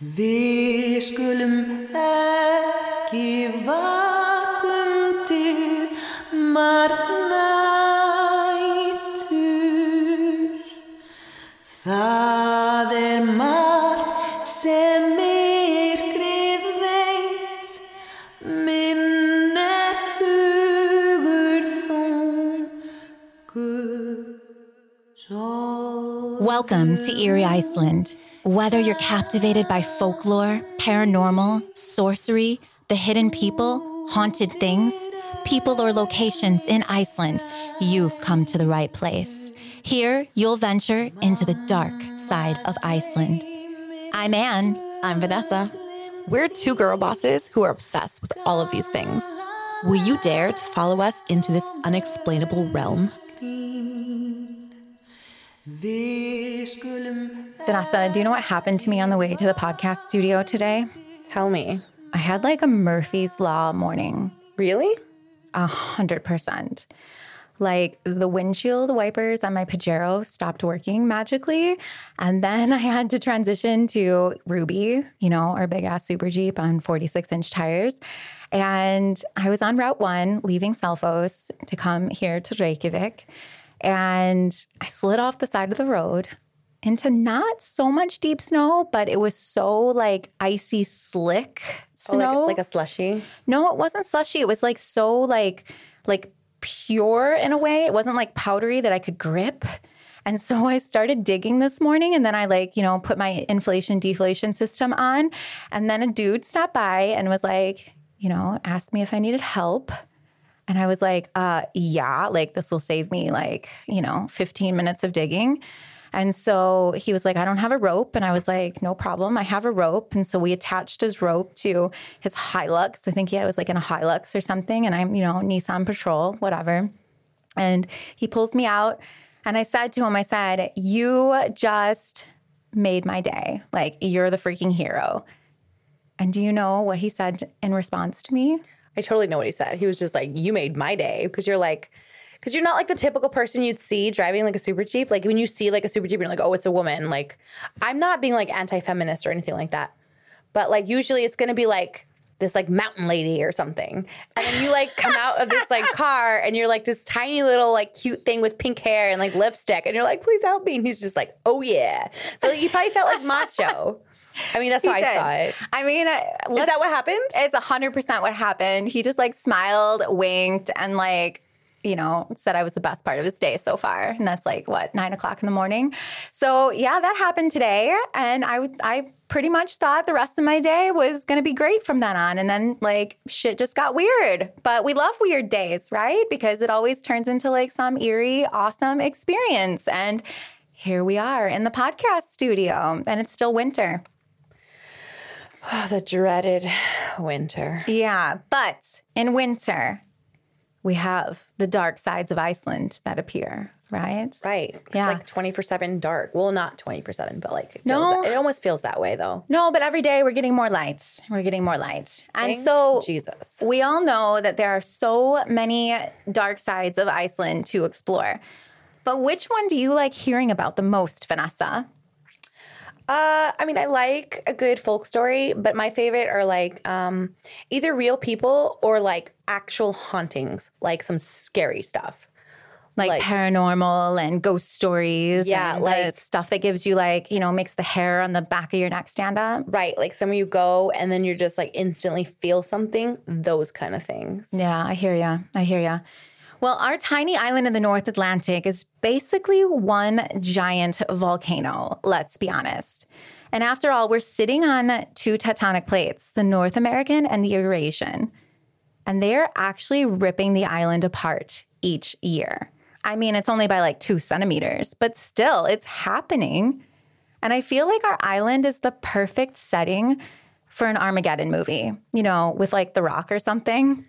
Vi skulum ekki vakum til margnætur. Það er margt sem myrkrið veit, minn er hugur. Welcome to Eerie, Iceland. Whether you're captivated by folklore, paranormal, sorcery, the hidden people, haunted things, people, or locations in Iceland, you've come to the right place. Here, you'll venture into the dark side of Iceland. I'm Anne. I'm Vanessa. We're two girl bosses who are obsessed with all of these things. Will you dare to follow us into this unexplainable realm? Vanessa, do you know what happened to me on the way to the podcast studio today? Tell me. I had like a Murphy's Law morning. Really? A hundred percent. Like the windshield wipers on my Pajero stopped working magically. And then I had to transition to Ruby, you know, our big ass super Jeep on 46 inch tires. And I was on Route One leaving Selfoss to come here to Reykjavik. And I slid off the side of the road into not so much deep snow, but it was so like icy slick snow. Oh, like, like a slushy? No, it wasn't slushy. It was like so like like pure in a way. It wasn't like powdery that I could grip. And so I started digging this morning and then I like, you know, put my inflation deflation system on. And then a dude stopped by and was like, you know, asked me if I needed help. And I was like, uh, yeah, like this will save me like, you know, 15 minutes of digging. And so he was like, I don't have a rope. And I was like, no problem. I have a rope. And so we attached his rope to his Hilux. I think he was like in a Hilux or something. And I'm, you know, Nissan Patrol, whatever. And he pulls me out. And I said to him, I said, You just made my day. Like, you're the freaking hero. And do you know what he said in response to me? I totally know what he said. He was just like, You made my day. Because you're like, because you're not like the typical person you'd see driving like a super jeep. Like when you see like a super jeep, you're like, oh, it's a woman. Like, I'm not being like anti-feminist or anything like that, but like usually it's gonna be like this like mountain lady or something, and then you like come out of this like car and you're like this tiny little like cute thing with pink hair and like lipstick, and you're like, please help me, and he's just like, oh yeah. So you probably felt like macho. I mean, that's how I saw it. I mean, Is that what happened? It's 100% what happened. He just like smiled, winked, and like, you know, said I was the best part of his day so far. And that's like what, nine o'clock in the morning. So yeah, that happened today. And I, I pretty much thought the rest of my day was going to be great from then on. And then like shit just got weird. But we love weird days, right? Because it always turns into like some eerie, awesome experience. And here we are in the podcast studio, and it's still winter. Oh, the dreaded winter. Yeah, but in winter, we have the dark sides of Iceland that appear, right? Right. It's Yeah. like 24 7 dark. Well, not 24 7, but like, it, No. that- it almost feels that way though. No, but every day we're getting more light. We're getting more light. And Thank so Jesus. we all know that there are so many dark sides of Iceland to explore. But which one do you like hearing about the most, Vanessa? Uh, I mean, I like a good folk story, but my favorite are like um, either real people or like actual hauntings, like some scary stuff. Like, Like- paranormal and ghost stories. Yeah, like- stuff that gives you like, you know, makes the hair on the back of your neck stand up. Right. Like some of you go and then you're just like instantly feel something, those kind of things. Yeah, I hear ya. I hear ya. Well, our tiny island in the North Atlantic is basically one giant volcano, let's be honest. And after all, we're sitting on two tectonic plates, the North American and the Eurasian. And they're actually ripping the island apart each year. I mean, it's only by like two centimeters, but still, it's happening. And I feel like our island is the perfect setting for an Armageddon movie, you know, with like The Rock or something.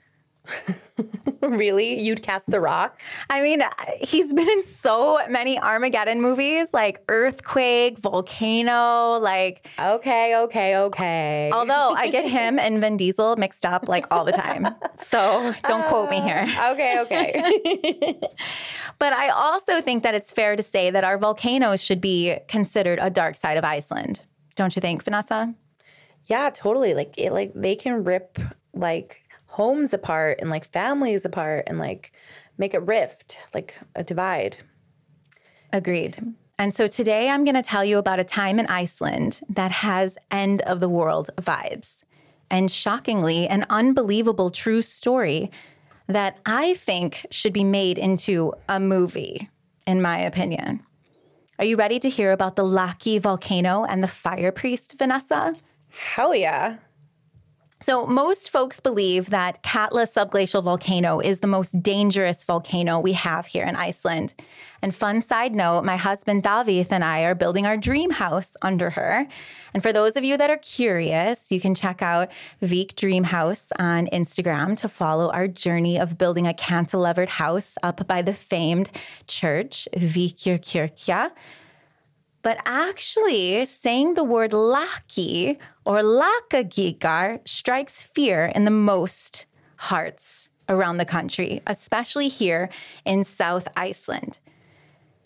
really? You'd cast the rock? I mean, he's been in so many Armageddon movies like Earthquake, Volcano, like, Okay, okay, okay. although I get him and Vin Diesel mixed up like all the time. So don't quote me here. Uh, okay, okay. But I also think that it's fair to say that our volcanoes should be considered a dark side of Iceland. Don't you think, Vanessa? Yeah, totally. Like it like they can rip like homes apart and like families apart and like make a rift, like a divide. Agreed. And so today I'm going to tell you about a time in Iceland that has end of the world vibes. And shockingly, an unbelievable true story that I think should be made into a movie, in my opinion. Are you ready to hear about the Laki volcano and the fire priest, Vanessa? Hell yeah. So, most folks believe that Katla subglacial volcano is the most dangerous volcano we have here in Iceland. And, fun side note, my husband David and I are building our dream house under her. And for those of you that are curious, you can check out Vik Dream House on Instagram to follow our journey of building a cantilevered house up by the famed church, Víkurkirkja. But actually, saying the word laki or Lakagígar strikes fear in the most hearts around the country, especially here in South Iceland.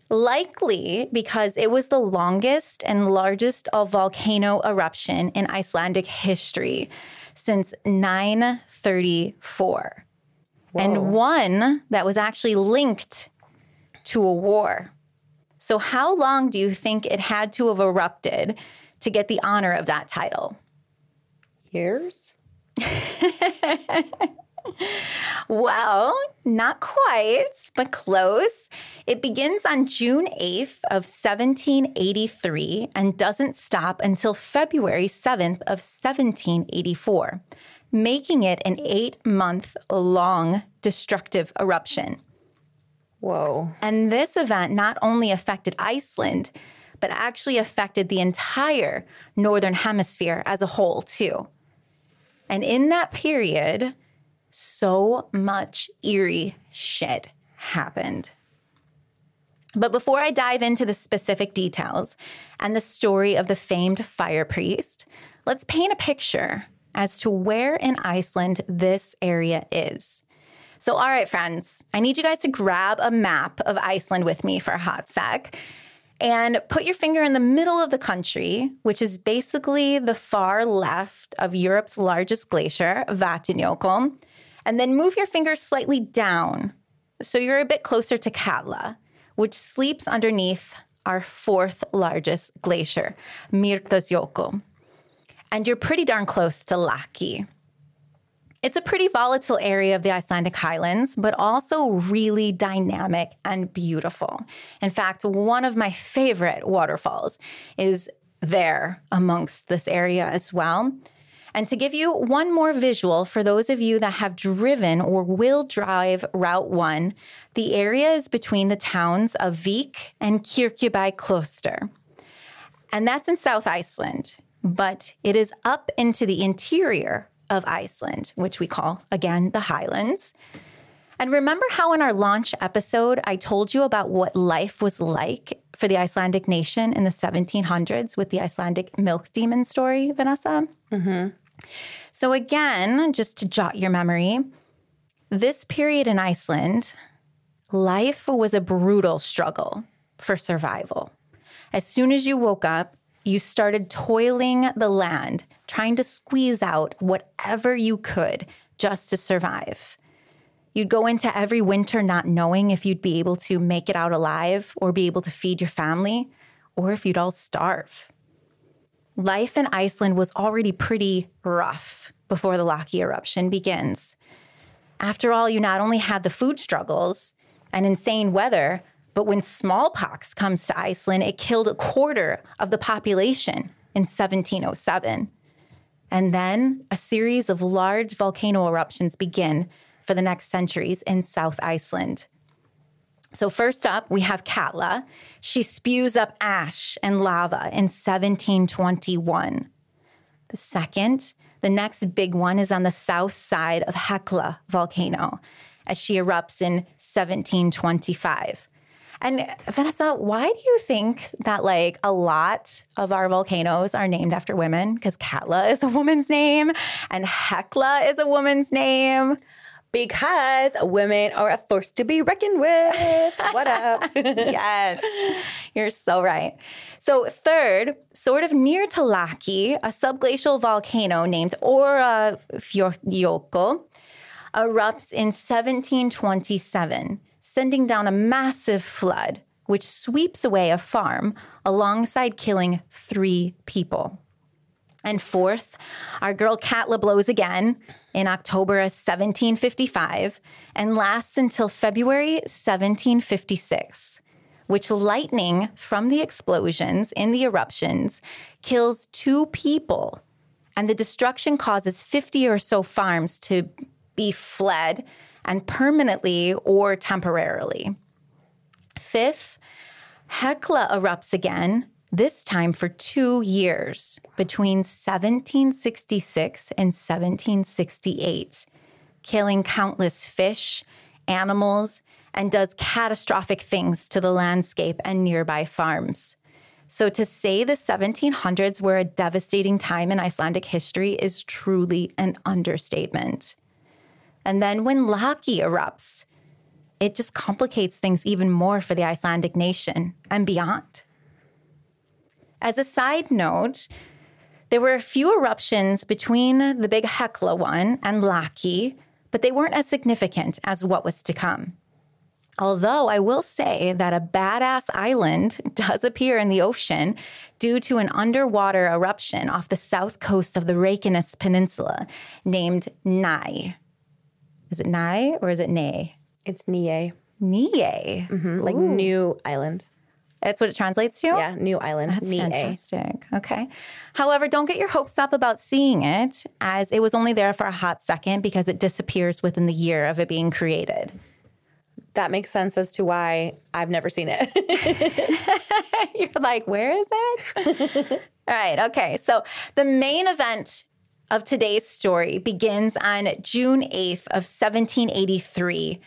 Likely because it was the longest and largest volcano eruption in Icelandic history since 934. And one that was actually linked to a war. So, how long do you think it had to have erupted to get the honor of that title? Years? Well, not quite, but close. It begins on June 8th of 1783 and doesn't stop until February 7th of 1784, making it an 8-month long destructive eruption. Whoa. And this event not only affected Iceland, but actually affected the entire Northern Hemisphere as a whole, too. And in that period, so much eerie shit happened. But before I dive into the specific details and the story of the famed fire priest, let's paint a picture as to where in Iceland this area is. So, all right, friends, I need you guys to grab a map of Iceland with me for a hot sec and put your finger in the middle of the country, which is basically the far left of Europe's largest glacier, Vatnajökull, and then move your finger slightly down so you're a bit closer to Katla, which sleeps underneath our fourth largest glacier, Mýrdalsjökull. And you're pretty darn close to Laki. It's a pretty volatile area of the Icelandic Highlands, but also really dynamic and beautiful. In fact, one of my favorite waterfalls is there amongst this area as well. And to give you one more visual for those of you that have driven or will drive Route 1, the area is between the towns of Vik and Kirkjubæ And that's in South Iceland, but it is up into the interior of Iceland, which we call, again, the Highlands. And remember how in our launch episode, I told you about what life was like for the Icelandic nation in the 1700s with the Icelandic milk demon story, Vanessa? Mm-hmm. So, again, just to jot your memory, this period in Iceland, life was a brutal struggle for survival. As soon as you woke up, you started toiling the land, trying to squeeze out whatever you could just to survive. You'd go into every winter not knowing if you'd be able to make it out alive or be able to feed your family, or if you'd all starve. Life in Iceland was already pretty rough before the Laki eruption begins. After all, you not only had the food struggles and insane weather, but when smallpox comes to Iceland, it killed a quarter of the population in 1707. And then a series of large volcano eruptions begin for the next centuries in South Iceland. So, first up, we have Katla. She spews up ash and lava in 1721. The second, the next big one is on the south side of Hekla volcano as she erupts in 1725. And Vanessa, why do you think that like a lot of our volcanoes are named after women? Because Katla is a woman's name and Hekla is a woman's name. Because women are a force to be reckoned with. What up? yes, you're so right. So, third, sort of near to Laki, a subglacial volcano named Ora Fiocco erupts in 1727, sending down a massive flood, which sweeps away a farm alongside killing three people. And fourth, our girl Katla blows again in October of 1755 and lasts until February 1756, which lightning from the explosions in the eruptions kills two people. And the destruction causes 50 or so farms to be fled and permanently or temporarily. Fifth, Hekla erupts again this time for two years between 1766 and 1768, killing countless fish, animals, and does catastrophic things to the landscape and nearby farms. So, to say the 1700s were a devastating time in Icelandic history is truly an understatement. And then when Laki erupts, it just complicates things even more for the Icelandic nation and beyond. As a side note, there were a few eruptions between the big Hekla one and Laki, but they weren't as significant as what was to come. Although I will say that a badass island does appear in the ocean due to an underwater eruption off the south coast of the Reykjanes Peninsula named Nai. Is it Nai or is it Nay? It's Nie. Nie. Mm-hmm. Like new island. That's what it translates to? Yeah, new island. That's Nie. fantastic. Okay. However, don't get your hopes up about seeing it, as it was only there for a hot second because it disappears within the year of it being created. That makes sense as to why I've never seen it. You're like, where is it? All right. Okay. So the main event of today's story begins on June 8th of 1783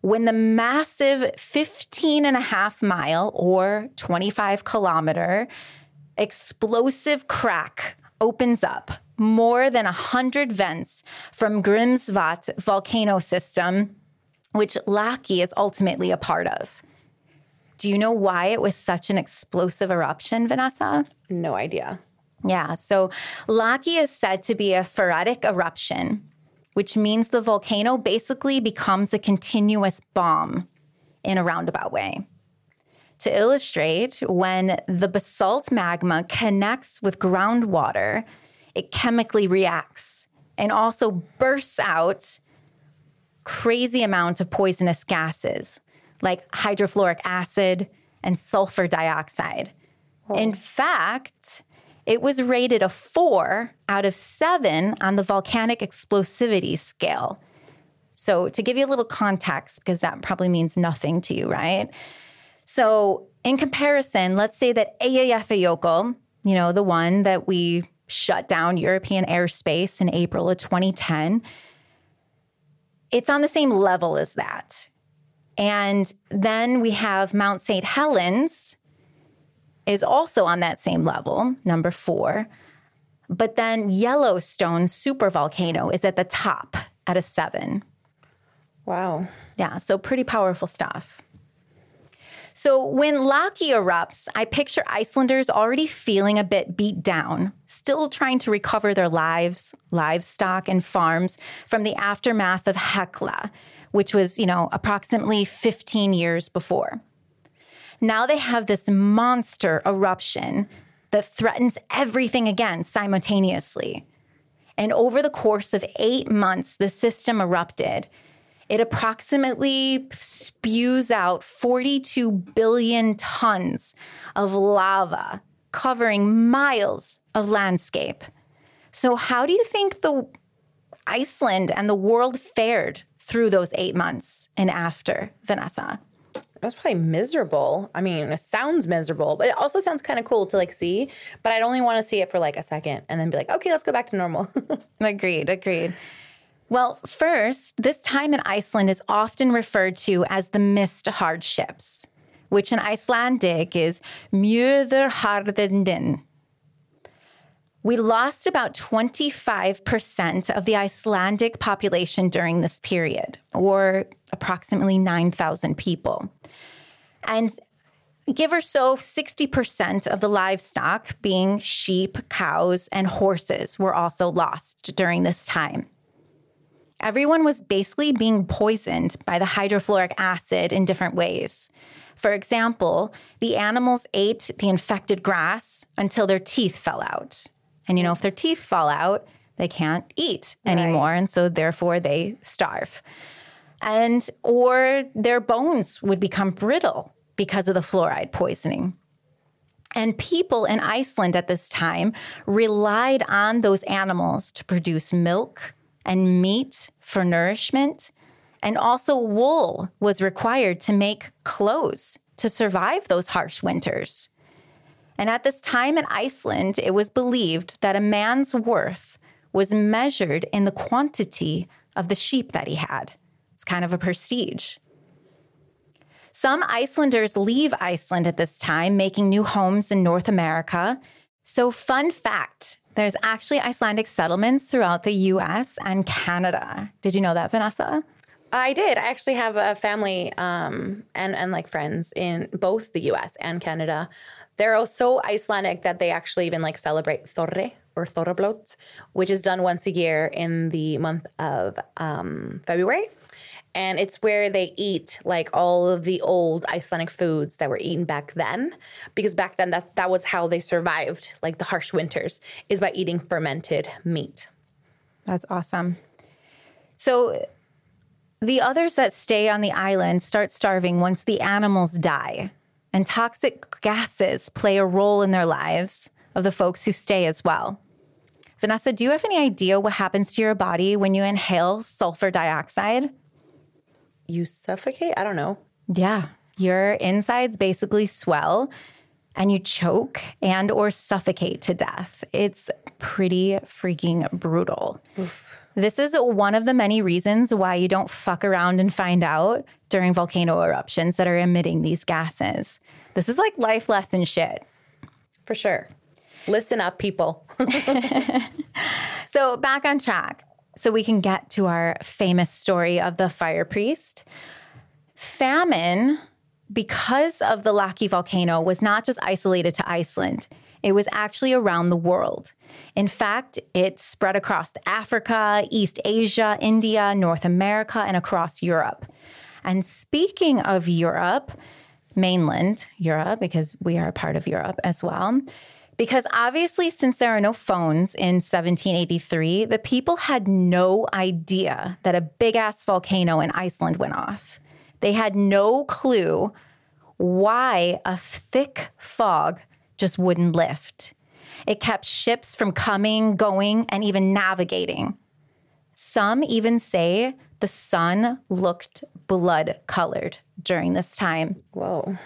when the massive 15 and a half mile or 25 kilometer explosive crack opens up more than 100 vents from Grímsvötn volcano system, which Laki is ultimately a part of. Do you know why it was such an explosive eruption, Vanessa? no idea. Yeah, so Laki is said to be a phreatic eruption, which means the volcano basically becomes a continuous bomb in a roundabout way. To illustrate, when the basalt magma connects with groundwater, it chemically reacts and also bursts out crazy amounts of poisonous gases like hydrofluoric acid and sulfur dioxide. In fact, it was rated a four out of seven on the volcanic explosivity scale. So, to give you a little context, because that probably means nothing to you, right? So, in comparison, let's say that Eyjafjallajökull, you know, the one that we shut down European airspace in April of 2010, it's on the same level as that. And then we have Mount St. Helens is also on that same level, number 4. But then Yellowstone supervolcano is at the top at a 7. Wow. Yeah, so pretty powerful stuff. So when Laki erupts, I picture Icelanders already feeling a bit beat down, still trying to recover their lives, livestock, and farms from the aftermath of Hekla, which was, you know, approximately 15 years before. Now they have this monster eruption that threatens everything again simultaneously. And over the course of eight months, the system erupted. It approximately spews out 42 billion tons of lava, covering miles of landscape. So, how do you think the Iceland and the world fared through those eight months and after, Vanessa? Was probably miserable. I mean, it sounds miserable, but it also sounds kind of cool to like see. But I'd only want to see it for like a second and then be like, okay, let's go back to normal. Agreed, agreed. Well, first, this time in Iceland is often referred to as the mist hardships, which in Icelandic is Móðuharðindin. We lost about 25% of the Icelandic population during this period, or approximately 9,000 people. And give or so 60% of the livestock, being sheep, cows, and horses, were also lost during this time. Everyone was basically being poisoned by the hydrofluoric acid in different ways. For example, the animals ate the infected grass until their teeth fell out. And you know, if their teeth fall out, they can't eat anymore. And so therefore they starve. And or their bones would become brittle because of the fluoride poisoning. And people in Iceland at this time relied on those animals to produce milk and meat for nourishment. And also, wool was required to make clothes to survive those harsh winters. And at this time in Iceland, it was believed that a man's worth was measured in the quantity of the sheep that he had. It's kind of a prestige. Some Icelanders leave Iceland at this time, making new homes in North America. So, fun fact there's actually Icelandic settlements throughout the US and Canada. Did you know that, Vanessa? I did. I actually have a family um, and and like friends in both the U.S. and Canada. They're so Icelandic that they actually even like celebrate Thorri or Thorrablot, which is done once a year in the month of um, February. And it's where they eat like all of the old Icelandic foods that were eaten back then, because back then that that was how they survived like the harsh winters is by eating fermented meat. That's awesome. So the others that stay on the island start starving once the animals die, and toxic gases play a role in their lives of the folks who stay as well. Vanessa, do you have any idea what happens to your body when you inhale sulfur dioxide? You suffocate? I don't know. Yeah, your insides basically swell and you choke and or suffocate to death. It's pretty freaking brutal. Oof. This is one of the many reasons why you don't fuck around and find out during volcano eruptions that are emitting these gases. This is like life lesson shit. For sure. Listen up, people. so, back on track so we can get to our famous story of the fire priest. Famine, because of the Laki volcano, was not just isolated to Iceland, it was actually around the world. In fact, it spread across Africa, East Asia, India, North America, and across Europe. And speaking of Europe, mainland Europe, because we are a part of Europe as well, because obviously, since there are no phones in 1783, the people had no idea that a big ass volcano in Iceland went off. They had no clue why a thick fog just wouldn't lift. It kept ships from coming, going, and even navigating. Some even say the sun looked blood colored during this time. Whoa.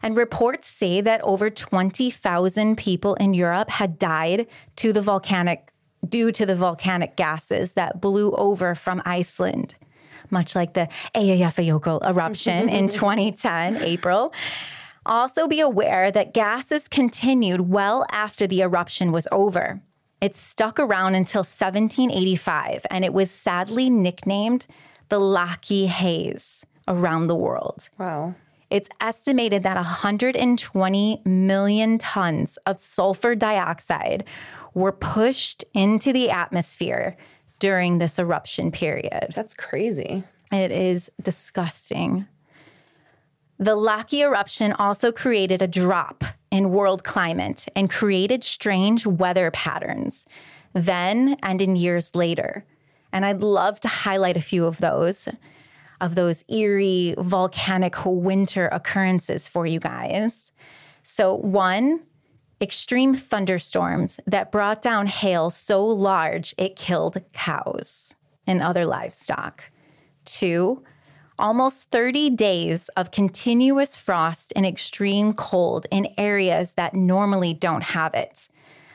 And reports say that over 20,000 people in Europe had died to the volcanic due to the volcanic gases that blew over from Iceland, much like the Eyjafjallajökull eruption in 2010 April. Also, be aware that gases continued well after the eruption was over. It stuck around until 1785, and it was sadly nicknamed the Laki Haze around the world. Wow. It's estimated that 120 million tons of sulfur dioxide were pushed into the atmosphere during this eruption period. That's crazy. It is disgusting. The Laki eruption also created a drop in world climate and created strange weather patterns then and in years later. And I'd love to highlight a few of those of those eerie volcanic winter occurrences for you guys. So, one, extreme thunderstorms that brought down hail so large it killed cows and other livestock. Two, almost 30 days of continuous frost and extreme cold in areas that normally don't have it.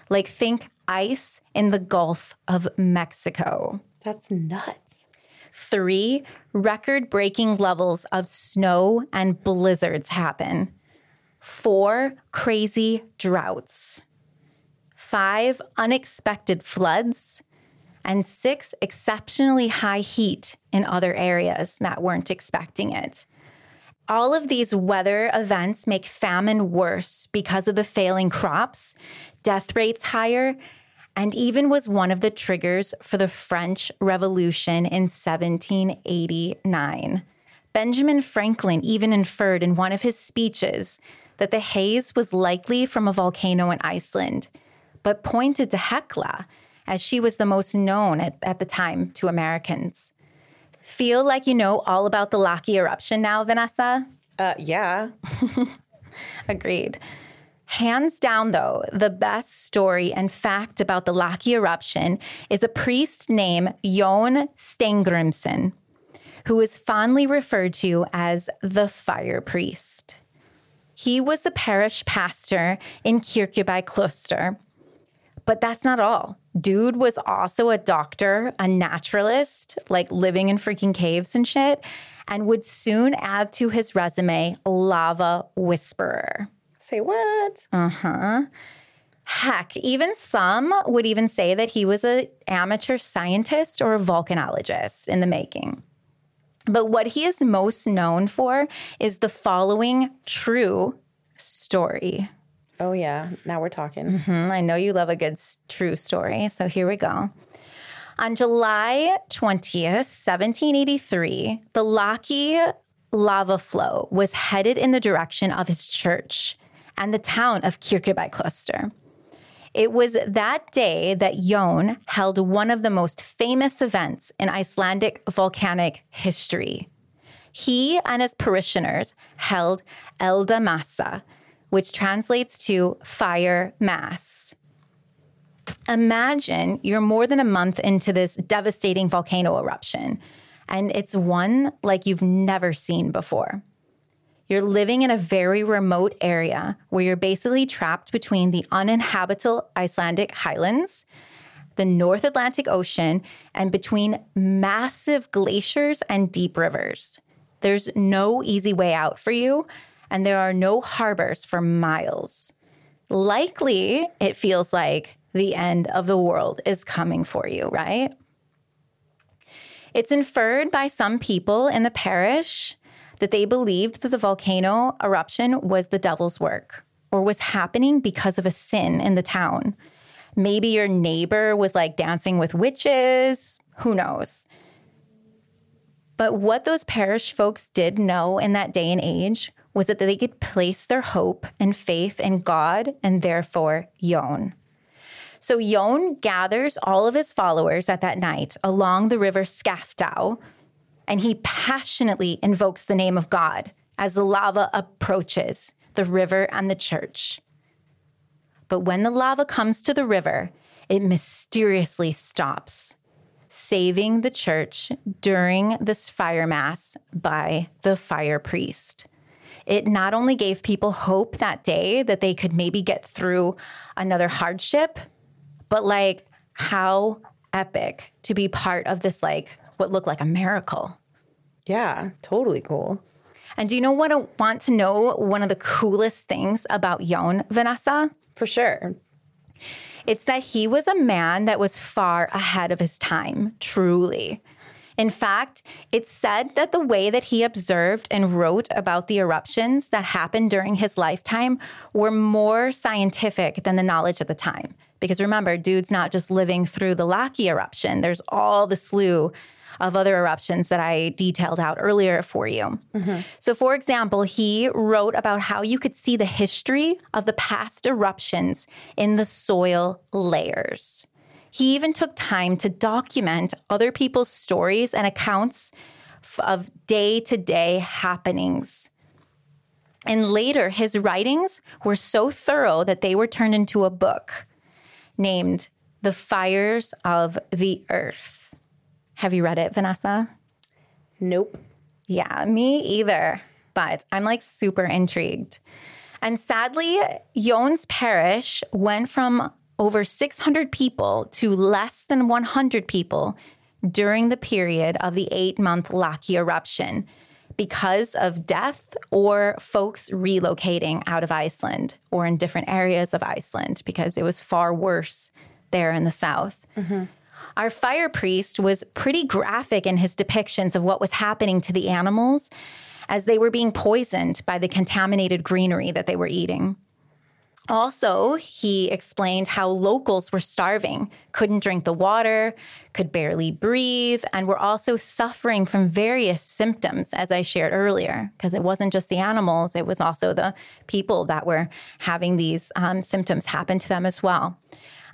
Like, think ice in the Gulf of Mexico. That's nuts. Three, record breaking levels of snow and blizzards happen. Four, crazy droughts. five unexpected floods, and six exceptionally high heat in other areas that weren't expecting it. All of these weather events make famine worse because of the failing crops, death rates higher, and even was one of the triggers for the French Revolution in 1789. Benjamin Franklin even inferred in one of his speeches that the haze was likely from a volcano in Iceland, but pointed to Hekla as she was the most known at, at the time to Americans. Feel like you know all about the Laki eruption now, Vanessa? Uh, yeah. Agreed. Hands down, though, the best story and fact about the Laki eruption is a priest named Jon Steingrimsson, who is fondly referred to as the fire priest. He was the parish pastor in Kirkjubæ but that's not all. Dude was also a doctor, a naturalist, like living in freaking caves and shit, and would soon add to his resume lava whisperer. Say what? Uh huh. Heck, even some would even say that he was an amateur scientist or a volcanologist in the making. But what he is most known for is the following true story. Oh, yeah. Now we're talking. Mm, I know you love a good true story, so here we go. On July 20th, 1783, the Laki lava flow was headed in the direction of his church and the town of Kirkjubæ It was that day that Jon held one of the most famous events in Icelandic volcanic history. He and his parishioners held Eldmessa, which translates to fire mass. Imagine you're more than a month into this devastating volcano eruption, and it's one like you've never seen before. You're living in a very remote area where you're basically trapped between the uninhabitable Icelandic highlands, the North Atlantic Ocean, and between massive glaciers and deep rivers. There's no easy way out for you, and there are no harbors for miles. Likely, it feels like the end of the world is coming for you, right? It's inferred by some people in the parish that they believed that the volcano eruption was the devil's work or was happening because of a sin in the town. Maybe your neighbor was like dancing with witches, who knows? But what those parish folks did know in that day and age was that they could place their hope and faith in God and therefore Jon. So Jon gathers all of his followers at that night along the river Skaftá, and he passionately invokes the name of God as the lava approaches the river and the church. But when the lava comes to the river, it mysteriously stops, saving the church during this fire mass by the fire priest. It not only gave people hope that day that they could maybe get through another hardship, but like how epic to be part of this, like what looked like a miracle. Yeah, totally cool. And do you know what I want to know? One of the coolest things about Jon Vanessa? For sure. It's that he was a man that was far ahead of his time, truly. In fact, it's said that the way that he observed and wrote about the eruptions that happened during his lifetime were more scientific than the knowledge at the time. Because remember, dude's not just living through the Laki eruption, there's all the slew of other eruptions that I detailed out earlier for you. Mm-hmm. So, for example, he wrote about how you could see the history of the past eruptions in the soil layers. He even took time to document other people's stories and accounts of day to day happenings. And later, his writings were so thorough that they were turned into a book named The Fires of the Earth. Have you read it, Vanessa? Nope. Yeah, me either. But I'm like super intrigued. And sadly, Jon's parish went from over 600 people to less than 100 people during the period of the eight month Laki eruption, because of death or folks relocating out of Iceland or in different areas of Iceland because it was far worse there in the south. Mm-hmm. Our fire priest was pretty graphic in his depictions of what was happening to the animals as they were being poisoned by the contaminated greenery that they were eating. Also, he explained how locals were starving, couldn't drink the water, could barely breathe, and were also suffering from various symptoms, as I shared earlier, because it wasn't just the animals, it was also the people that were having these um, symptoms happen to them as well.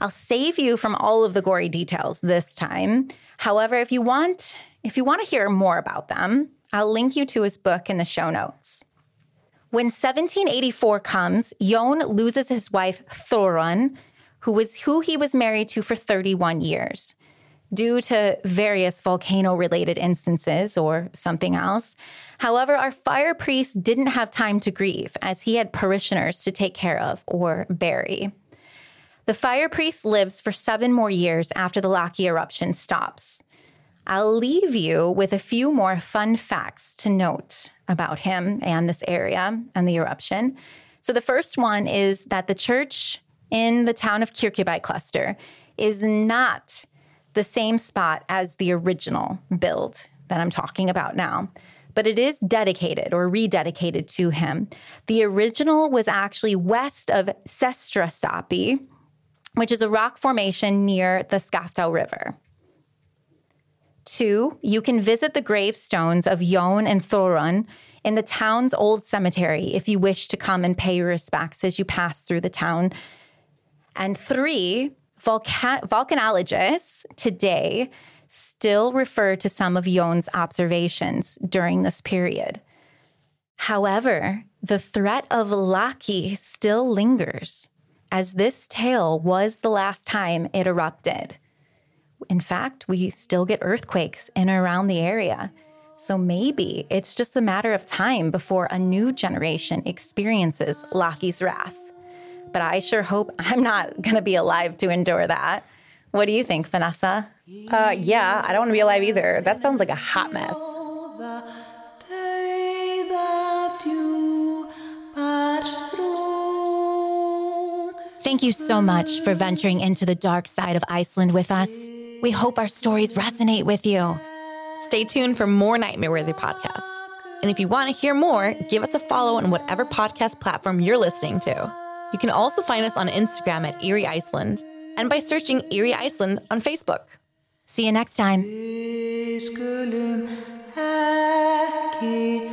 I'll save you from all of the gory details this time. However, if you want, if you want to hear more about them, I'll link you to his book in the show notes. When 1784 comes, Jon loses his wife Thorun, who was who he was married to for 31 years. Due to various volcano related instances or something else. However, our fire priest didn't have time to grieve as he had parishioners to take care of or bury. The fire priest lives for seven more years after the Laki eruption stops. I'll leave you with a few more fun facts to note about him and this area and the eruption. So, the first one is that the church in the town of Kirkjubæjarklaustur is not the same spot as the original build that I'm talking about now, but it is dedicated or rededicated to him. The original was actually west of Systra Systrastapi, which is a rock formation near the Skaftá River. Two, you can visit the gravestones of Jon and Thorun in the town's old cemetery if you wish to come and pay your respects as you pass through the town. And three, volca- volcanologists today still refer to some of Jon's observations during this period. However, the threat of Laki still lingers, as this tale was the last time it erupted. In fact, we still get earthquakes in and around the area. So maybe it's just a matter of time before a new generation experiences Laki's wrath. But I sure hope I'm not going to be alive to endure that. What do you think, Vanessa? Uh, yeah, I don't want to be alive either. That sounds like a hot mess. the day that you are sprung. Thank you so much for venturing into the dark side of Iceland with us. We hope our stories resonate with you. Stay tuned for more Nightmare Worthy podcasts. And if you want to hear more, give us a follow on whatever podcast platform you're listening to. You can also find us on Instagram at Eerie Iceland and by searching Eerie Iceland on Facebook. See you next time. Skulum ekki